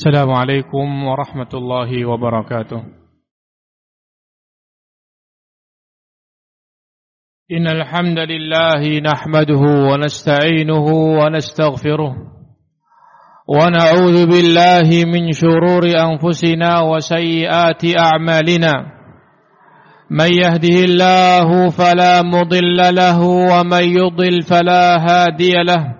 السلام عليكم ورحمة الله وبركاته. إن الحمد لله نحمده ونستعينه ونستغفره ونعوذ بالله من شرور أنفسنا وسيئات أعمالنا. من يهده الله فلا مضل له ومن يضل فلا هادي له.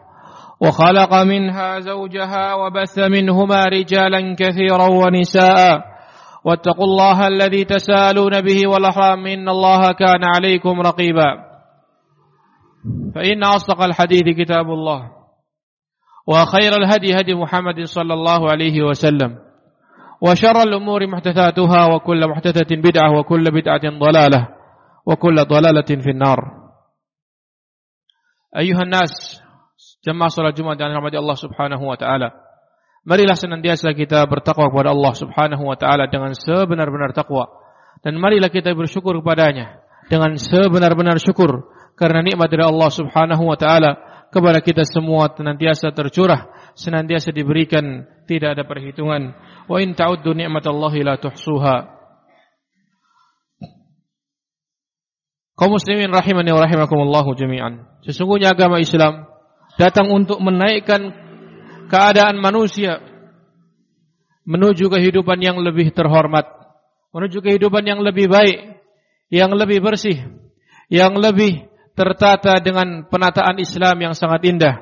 وخلق منها زوجها وبث منهما رجالا كثيرا ونساء. واتقوا الله الذي تسالون به والأحرام إن الله كان عليكم رقيبا. فإن أصدق الحديث كتاب الله. وخير الهدي هدي محمد صلى الله عليه وسلم. وشر الأمور محدثاتها وكل محدثة بدعة وكل بدعة ضلالة وكل ضلالة في النار. أيها الناس jemaah salat Jumat dan rahmati Allah Subhanahu wa taala. Marilah senantiasa kita bertakwa kepada Allah Subhanahu wa taala dengan sebenar-benar takwa dan marilah kita bersyukur kepadanya dengan sebenar-benar syukur karena nikmat dari Allah Subhanahu wa taala kepada kita semua senantiasa tercurah, senantiasa diberikan, tidak ada perhitungan. Wa in ta'uddu ni'matallahi la tuhsuha. Kaum muslimin rahimani wa rahimakumullah jami'an. Sesungguhnya agama Islam datang untuk menaikkan keadaan manusia menuju kehidupan yang lebih terhormat, menuju kehidupan yang lebih baik, yang lebih bersih, yang lebih tertata dengan penataan Islam yang sangat indah.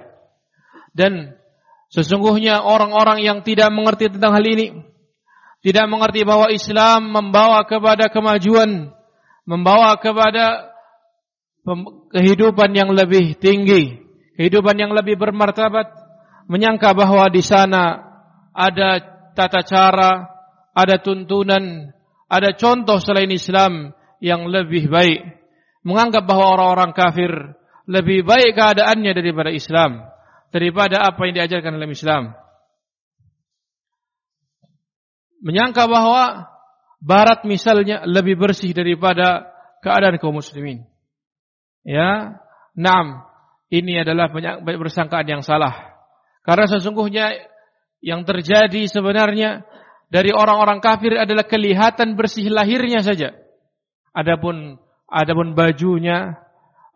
Dan sesungguhnya orang-orang yang tidak mengerti tentang hal ini, tidak mengerti bahwa Islam membawa kepada kemajuan, membawa kepada kehidupan yang lebih tinggi, kehidupan yang lebih bermartabat, menyangka bahwa di sana ada tata cara, ada tuntunan, ada contoh selain Islam yang lebih baik. Menganggap bahwa orang-orang kafir lebih baik keadaannya daripada Islam, daripada apa yang diajarkan dalam Islam. Menyangka bahwa Barat misalnya lebih bersih daripada keadaan kaum muslimin. Ya, enam ini adalah banyak bersangkaan yang salah. Karena sesungguhnya yang terjadi sebenarnya dari orang-orang kafir adalah kelihatan bersih lahirnya saja. Adapun adapun bajunya,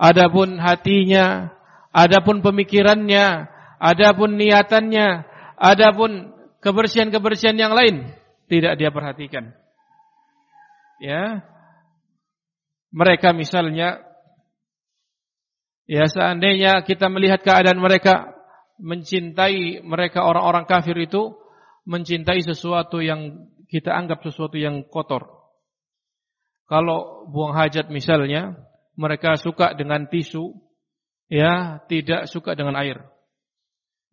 adapun hatinya, adapun pemikirannya, adapun niatannya, adapun kebersihan-kebersihan yang lain tidak dia perhatikan. Ya. Mereka misalnya Ya seandainya kita melihat keadaan mereka mencintai mereka orang-orang kafir itu mencintai sesuatu yang kita anggap sesuatu yang kotor. Kalau buang hajat misalnya, mereka suka dengan tisu, ya tidak suka dengan air.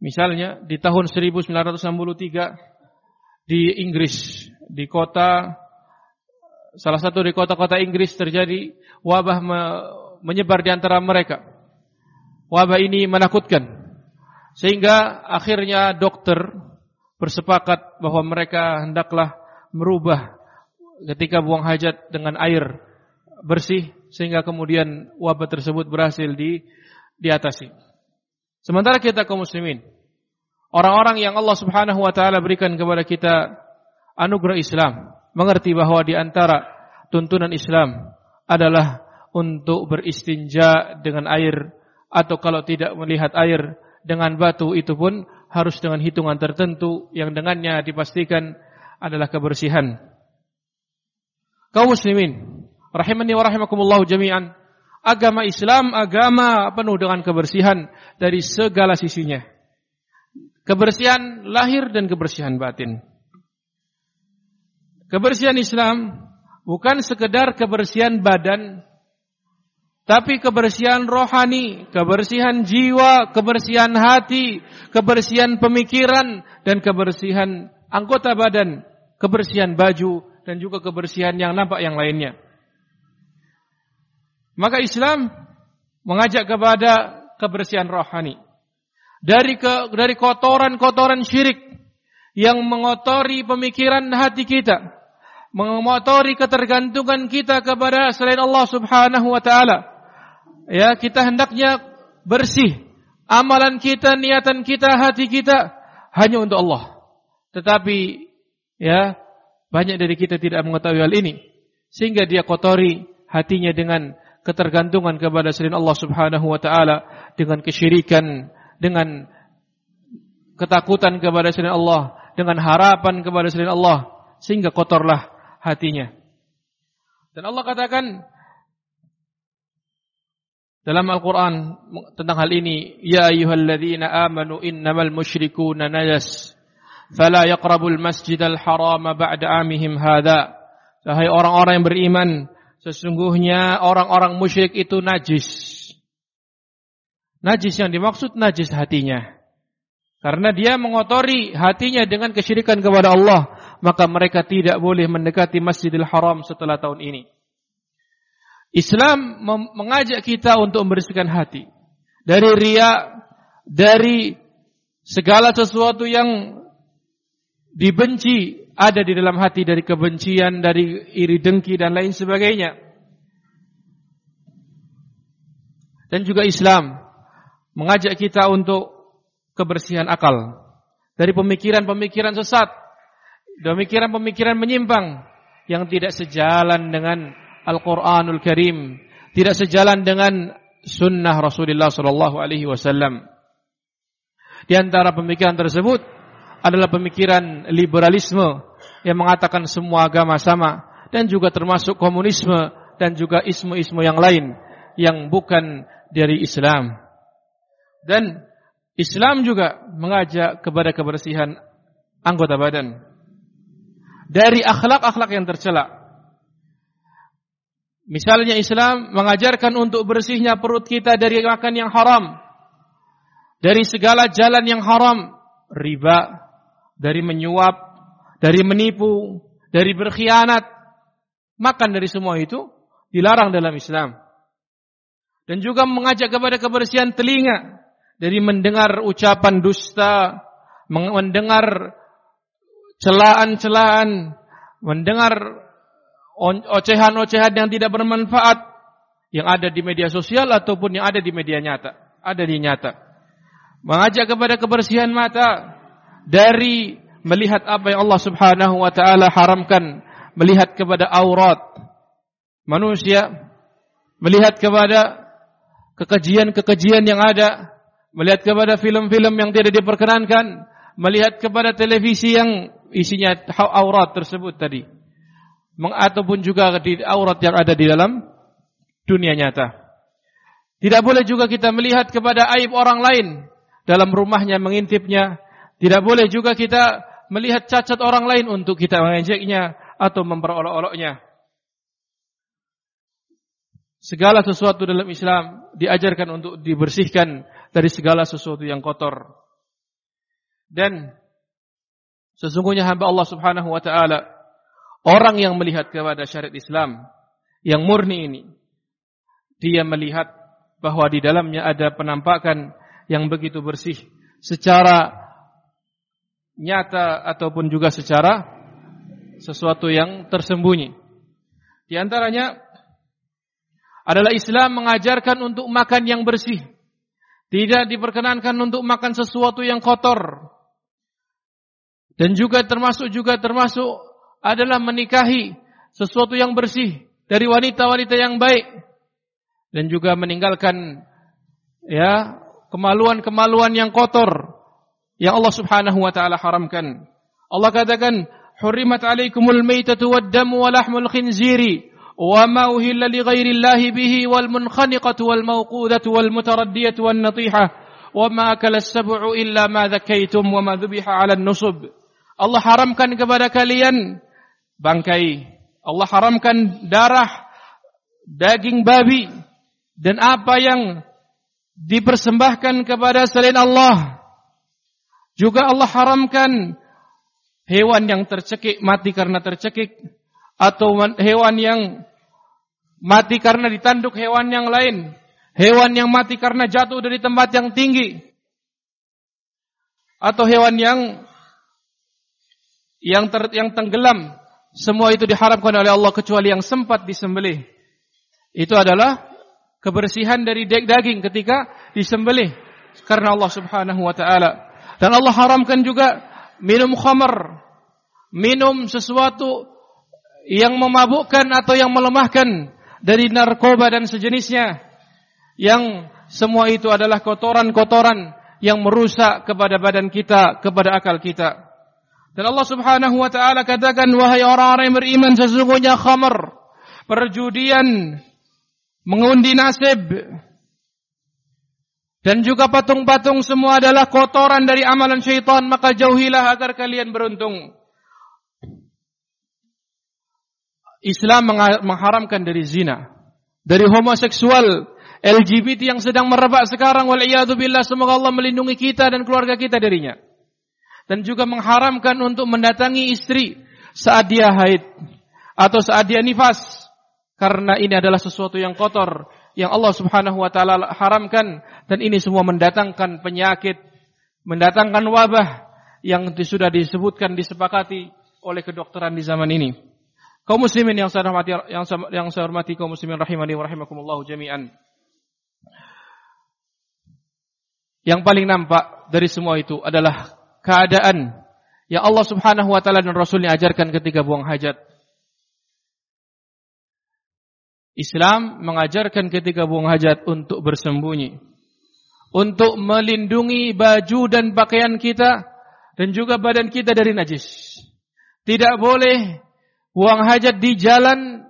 Misalnya di tahun 1963 di Inggris, di kota salah satu di kota-kota Inggris terjadi wabah menyebar di antara mereka wabah ini menakutkan. Sehingga akhirnya dokter bersepakat bahwa mereka hendaklah merubah ketika buang hajat dengan air bersih sehingga kemudian wabah tersebut berhasil di diatasi. Sementara kita kaum muslimin, orang-orang yang Allah Subhanahu wa taala berikan kepada kita anugerah Islam, mengerti bahwa di antara tuntunan Islam adalah untuk beristinja dengan air atau kalau tidak melihat air dengan batu itu pun harus dengan hitungan tertentu yang dengannya dipastikan adalah kebersihan. Kaum muslimin, rahimani wa rahimakumullah jami'an. Agama Islam agama penuh dengan kebersihan dari segala sisinya. Kebersihan lahir dan kebersihan batin. Kebersihan Islam bukan sekedar kebersihan badan tapi kebersihan rohani, kebersihan jiwa, kebersihan hati, kebersihan pemikiran, dan kebersihan anggota badan, kebersihan baju, dan juga kebersihan yang nampak yang lainnya. Maka Islam mengajak kepada kebersihan rohani. Dari ke, dari kotoran-kotoran syirik yang mengotori pemikiran hati kita, mengotori ketergantungan kita kepada selain Allah Subhanahu wa taala ya kita hendaknya bersih. Amalan kita, niatan kita, hati kita hanya untuk Allah. Tetapi ya banyak dari kita tidak mengetahui hal ini sehingga dia kotori hatinya dengan ketergantungan kepada selain Allah Subhanahu wa taala dengan kesyirikan, dengan ketakutan kepada selain Allah, dengan harapan kepada selain Allah sehingga kotorlah hatinya. Dan Allah katakan dalam Al-Quran tentang hal ini, Ya ayyuhalladzina amanu innamal musyrikuna najas, fala yaqrabul masjidal harama ba'da amihim hadha. Wahai orang-orang yang beriman, sesungguhnya orang-orang musyrik itu najis. Najis yang dimaksud najis hatinya. Karena dia mengotori hatinya dengan kesyirikan kepada Allah, maka mereka tidak boleh mendekati Masjidil Haram setelah tahun ini. Islam mengajak kita untuk membersihkan hati dari ria, dari segala sesuatu yang dibenci ada di dalam hati dari kebencian, dari iri dengki dan lain sebagainya. Dan juga Islam mengajak kita untuk kebersihan akal dari pemikiran-pemikiran sesat, pemikiran-pemikiran menyimpang yang tidak sejalan dengan Al-Quranul Karim tidak sejalan dengan sunnah Rasulullah Sallallahu Alaihi Wasallam. Di antara pemikiran tersebut adalah pemikiran liberalisme yang mengatakan semua agama sama dan juga termasuk komunisme dan juga ismu-ismu yang lain yang bukan dari Islam. Dan Islam juga mengajak kepada kebersihan anggota badan dari akhlak-akhlak yang tercela Misalnya Islam mengajarkan untuk bersihnya perut kita dari makan yang haram. Dari segala jalan yang haram. Riba. Dari menyuap. Dari menipu. Dari berkhianat. Makan dari semua itu dilarang dalam Islam. Dan juga mengajak kepada kebersihan telinga. Dari mendengar ucapan dusta. Mendengar celaan-celaan. Mendengar ocehan-ocehan yang tidak bermanfaat yang ada di media sosial ataupun yang ada di media nyata, ada di nyata. Mengajak kepada kebersihan mata dari melihat apa yang Allah Subhanahu wa taala haramkan, melihat kepada aurat manusia, melihat kepada kekejian-kekejian yang ada, melihat kepada film-film yang tidak diperkenankan, melihat kepada televisi yang isinya aurat tersebut tadi ataupun juga di aurat yang ada di dalam dunia nyata. Tidak boleh juga kita melihat kepada aib orang lain dalam rumahnya mengintipnya. Tidak boleh juga kita melihat cacat orang lain untuk kita mengejeknya atau memperolok-oloknya. Segala sesuatu dalam Islam diajarkan untuk dibersihkan dari segala sesuatu yang kotor. Dan sesungguhnya hamba Allah Subhanahu wa taala Orang yang melihat kepada syariat Islam yang murni ini, dia melihat bahwa di dalamnya ada penampakan yang begitu bersih secara nyata ataupun juga secara sesuatu yang tersembunyi. Di antaranya adalah Islam mengajarkan untuk makan yang bersih. Tidak diperkenankan untuk makan sesuatu yang kotor. Dan juga termasuk juga termasuk adalah menikahi sesuatu yang bersih dari wanita-wanita yang baik dan juga meninggalkan ya kemaluan-kemaluan yang kotor yang Allah Subhanahu wa taala haramkan. Allah katakan, "Hurrimat 'alaikumul maitatu wad-damu wa lahmul khinziri wa ma uhilla li ghairi Allah bihi wal munkhaniqatu wal mawqudatu wal mutaraddiyatu wan natihah wa ma akala as-sab'u illa ma dhakkaytum wa ma dhubiha 'ala an-nusub." Allah haramkan kepada kalian bangkai. Allah haramkan darah daging babi, dan apa yang dipersembahkan kepada selain Allah. Juga Allah haramkan hewan yang tercekik mati karena tercekik atau hewan yang mati karena ditanduk hewan yang lain, hewan yang mati karena jatuh dari tempat yang tinggi atau hewan yang yang ter, yang tenggelam semua itu diharamkan oleh Allah kecuali yang sempat disembelih. Itu adalah kebersihan dari daging ketika disembelih karena Allah Subhanahu wa taala. Dan Allah haramkan juga minum khamar, minum sesuatu yang memabukkan atau yang melemahkan dari narkoba dan sejenisnya yang semua itu adalah kotoran-kotoran yang merusak kepada badan kita, kepada akal kita. Dan Allah Subhanahu wa taala katakan wahai orang-orang yang beriman sesungguhnya khamar, perjudian, mengundi nasib dan juga patung-patung semua adalah kotoran dari amalan syaitan maka jauhilah agar kalian beruntung. Islam mengharamkan dari zina, dari homoseksual, LGBT yang sedang merebak sekarang wal semoga Allah melindungi kita dan keluarga kita darinya. Dan juga mengharamkan untuk mendatangi istri saat dia haid atau saat dia nifas karena ini adalah sesuatu yang kotor yang Allah Subhanahu wa taala haramkan dan ini semua mendatangkan penyakit, mendatangkan wabah yang sudah disebutkan disepakati oleh kedokteran di zaman ini. Kaum muslimin yang saya hormati yang saya, yang saya hormati kaum muslimin rahimani wa rahimakumullah jami'an. Yang paling nampak dari semua itu adalah keadaan yang Allah Subhanahu wa taala dan Rasulnya ajarkan ketika buang hajat. Islam mengajarkan ketika buang hajat untuk bersembunyi. Untuk melindungi baju dan pakaian kita dan juga badan kita dari najis. Tidak boleh buang hajat di jalan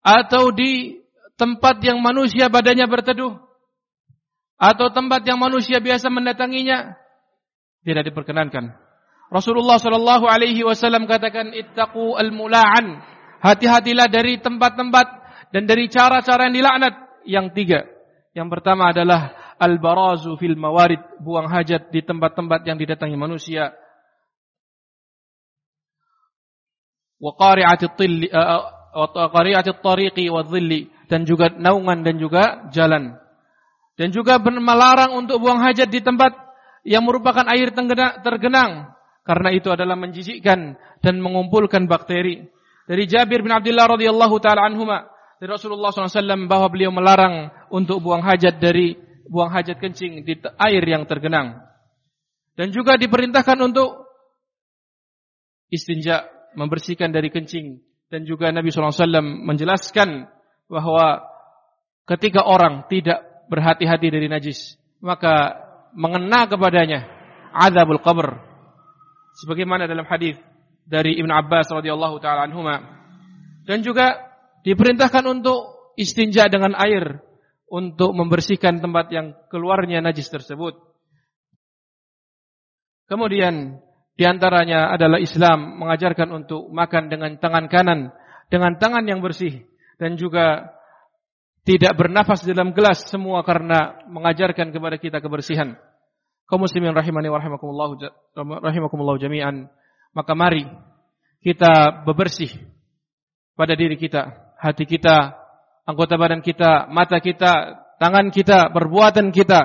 atau di tempat yang manusia badannya berteduh atau tempat yang manusia biasa mendatanginya tidak diperkenankan. Rasulullah Shallallahu Alaihi Wasallam katakan ittaqu al-mula'an hati-hatilah dari tempat-tempat dan dari cara-cara yang dilaknat yang tiga. Yang pertama adalah al-barazu fil mawarid, buang hajat di tempat-tempat yang didatangi manusia. Wa wa qari'atit tariqi wa dan juga naungan dan juga jalan. Dan juga melarang untuk buang hajat di tempat yang merupakan air tergenang karena itu adalah menjijikkan dan mengumpulkan bakteri. Dari Jabir bin Abdullah radhiyallahu taala anhuma dari Rasulullah SAW bahwa beliau melarang untuk buang hajat dari buang hajat kencing di air yang tergenang. Dan juga diperintahkan untuk istinja, membersihkan dari kencing. Dan juga Nabi SAW menjelaskan bahwa ketika orang tidak berhati-hati dari najis, maka mengena kepadanya azabul qabr. Sebagaimana dalam hadis dari Ibn Abbas radhiyallahu taala anhuma. Dan juga diperintahkan untuk istinja dengan air untuk membersihkan tempat yang keluarnya najis tersebut. Kemudian di antaranya adalah Islam mengajarkan untuk makan dengan tangan kanan, dengan tangan yang bersih dan juga tidak bernafas dalam gelas semua karena mengajarkan kepada kita kebersihan. Kaum muslimin rahimani wa rahimakumullah rahimakumullah jami'an. Maka mari kita bebersih pada diri kita hati kita, anggota badan kita, mata kita, tangan kita, perbuatan kita,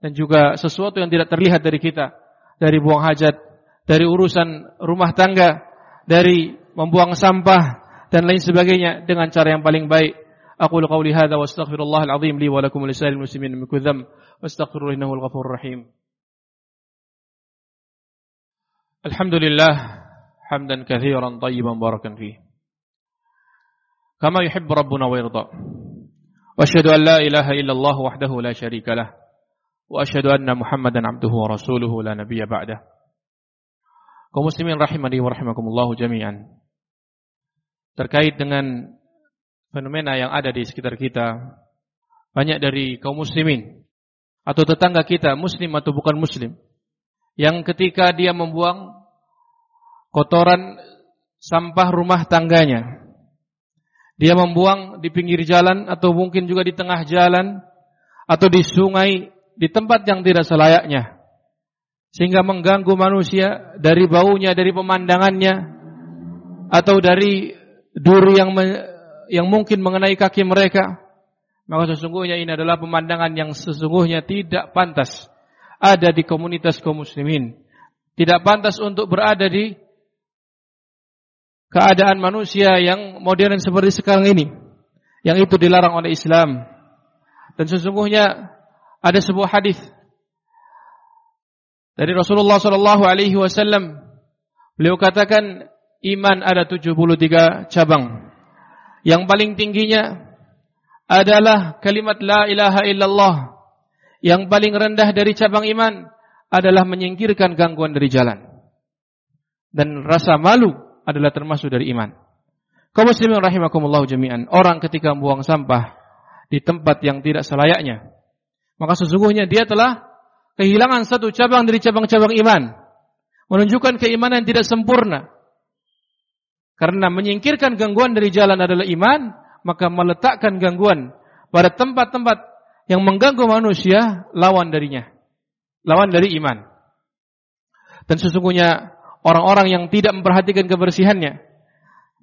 dan juga sesuatu yang tidak terlihat dari kita, dari buang hajat, dari urusan rumah tangga, dari membuang sampah dan lain sebagainya dengan cara yang paling baik. Aku qauli hadza wa astaghfirullahal azim li wa lakum wa lisa'il muslimin min kulli dzamb wastaghfiruhu innahu al-ghafurur rahim. Alhamdulillah hamdan katsiran tayyiban barakan fihi. كما يحب ربنا ويرضى واشهد ان لا اله الا الله وحده لا شريك له واشهد ان محمدا عبده ورسوله لا نبي بعده kaum muslimin rahimani wa rahimakumullah jami'an terkait dengan fenomena yang ada di sekitar kita banyak dari kaum muslimin atau tetangga kita muslim atau bukan muslim yang ketika dia membuang kotoran sampah rumah tangganya. Dia membuang di pinggir jalan atau mungkin juga di tengah jalan atau di sungai di tempat yang tidak selayaknya. Sehingga mengganggu manusia dari baunya, dari pemandangannya atau dari duri yang yang mungkin mengenai kaki mereka. Maka sesungguhnya ini adalah pemandangan yang sesungguhnya tidak pantas ada di komunitas kaum muslimin. Tidak pantas untuk berada di keadaan manusia yang modern seperti sekarang ini. Yang itu dilarang oleh Islam. Dan sesungguhnya ada sebuah hadis dari Rasulullah sallallahu alaihi wasallam beliau katakan iman ada 73 cabang. Yang paling tingginya adalah kalimat la ilaha illallah. Yang paling rendah dari cabang iman adalah menyingkirkan gangguan dari jalan. Dan rasa malu adalah termasuk dari iman. Kaum muslimin rahimakumullah jami'an. Orang ketika membuang sampah di tempat yang tidak selayaknya, maka sesungguhnya dia telah kehilangan satu cabang dari cabang-cabang iman. Menunjukkan keimanan yang tidak sempurna. Karena menyingkirkan gangguan dari jalan adalah iman, maka meletakkan gangguan pada tempat-tempat yang mengganggu manusia lawan darinya. Lawan dari iman. Dan sesungguhnya orang-orang yang tidak memperhatikan kebersihannya,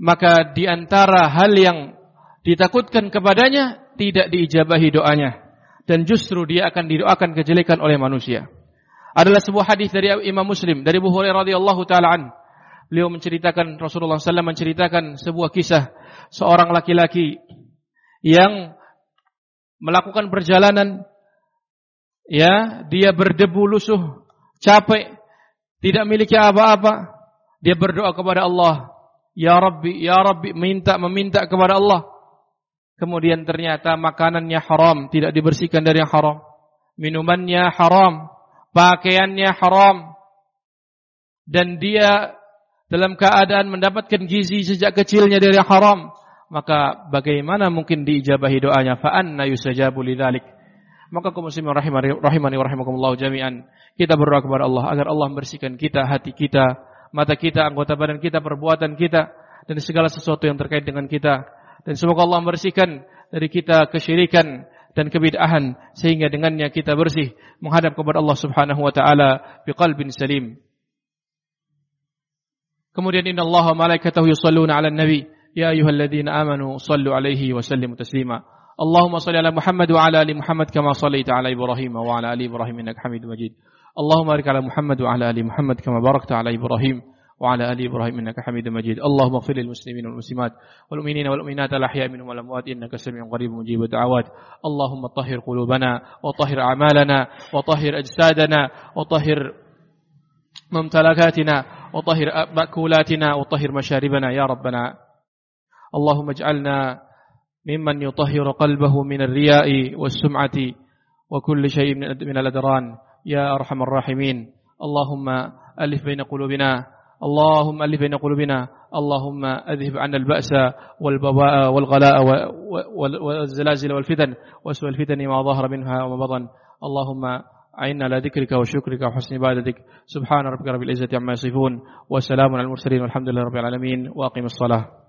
maka di antara hal yang ditakutkan kepadanya tidak diijabahi doanya dan justru dia akan didoakan kejelekan oleh manusia. Adalah sebuah hadis dari Imam Muslim dari Hurairah radhiyallahu taala an. Beliau menceritakan Rasulullah SAW menceritakan sebuah kisah seorang laki-laki yang melakukan perjalanan ya dia berdebu lusuh capek tidak memiliki apa-apa dia berdoa kepada Allah ya Rabbi ya Rabbi minta meminta kepada Allah. Kemudian ternyata makanannya haram, tidak dibersihkan dari yang haram, minumannya haram, pakaiannya haram, dan dia dalam keadaan mendapatkan gizi sejak kecilnya dari haram, maka bagaimana mungkin diijabahi doanya? Fa anna yusajabu lidzalik. Maka kaum muslimin rahimani rahimani rahimakumullah jami'an, kita berdoa kepada Allah agar Allah membersihkan kita, hati kita, mata kita, anggota badan kita, perbuatan kita dan segala sesuatu yang terkait dengan kita dan semoga Allah membersihkan dari kita kesyirikan dan kebid'ahan sehingga dengannya kita bersih menghadap kepada Allah Subhanahu wa taala biqalbin salim. Kemudian inna Allah wa malaikatahu yusalluna 'alan nabi يا أيها الذين آمنوا صلوا عليه وسلموا تسليما. اللهم صل على محمد وعلى آل محمد كما صليت على إبراهيم وعلى آل إبراهيم إنك حميد مجيد. اللهم بارك على محمد وعلى آل محمد كما باركت على إبراهيم وعلى آل إبراهيم إنك حميد مجيد. اللهم اغفر للمسلمين والمسلمات والمؤمنين والمؤمنات الأحياء منهم والأموات إنك سميع قريب مجيب الدعوات. اللهم طهر قلوبنا وطهر أعمالنا وطهر أجسادنا وطهر ممتلكاتنا وطهر مأكولاتنا وطهر مشاربنا. يا ربنا اللهم اجعلنا ممن يطهر قلبه من الرياء والسمعة وكل شيء من الأدران. يا أرحم الراحمين. اللهم ألف بين قلوبنا. اللهم ألف بين قلوبنا. اللهم أذهب عنا البأس والبواء والغلاء والزلازل والفتن. وسوء الفتن ما ظهر منها وما بطن. اللهم أعنا على ذكرك وشكرك وحسن عبادتك. سبحان ربك رب العزة عما يصفون. وسلام على المرسلين والحمد لله رب العالمين. وأقم الصلاة.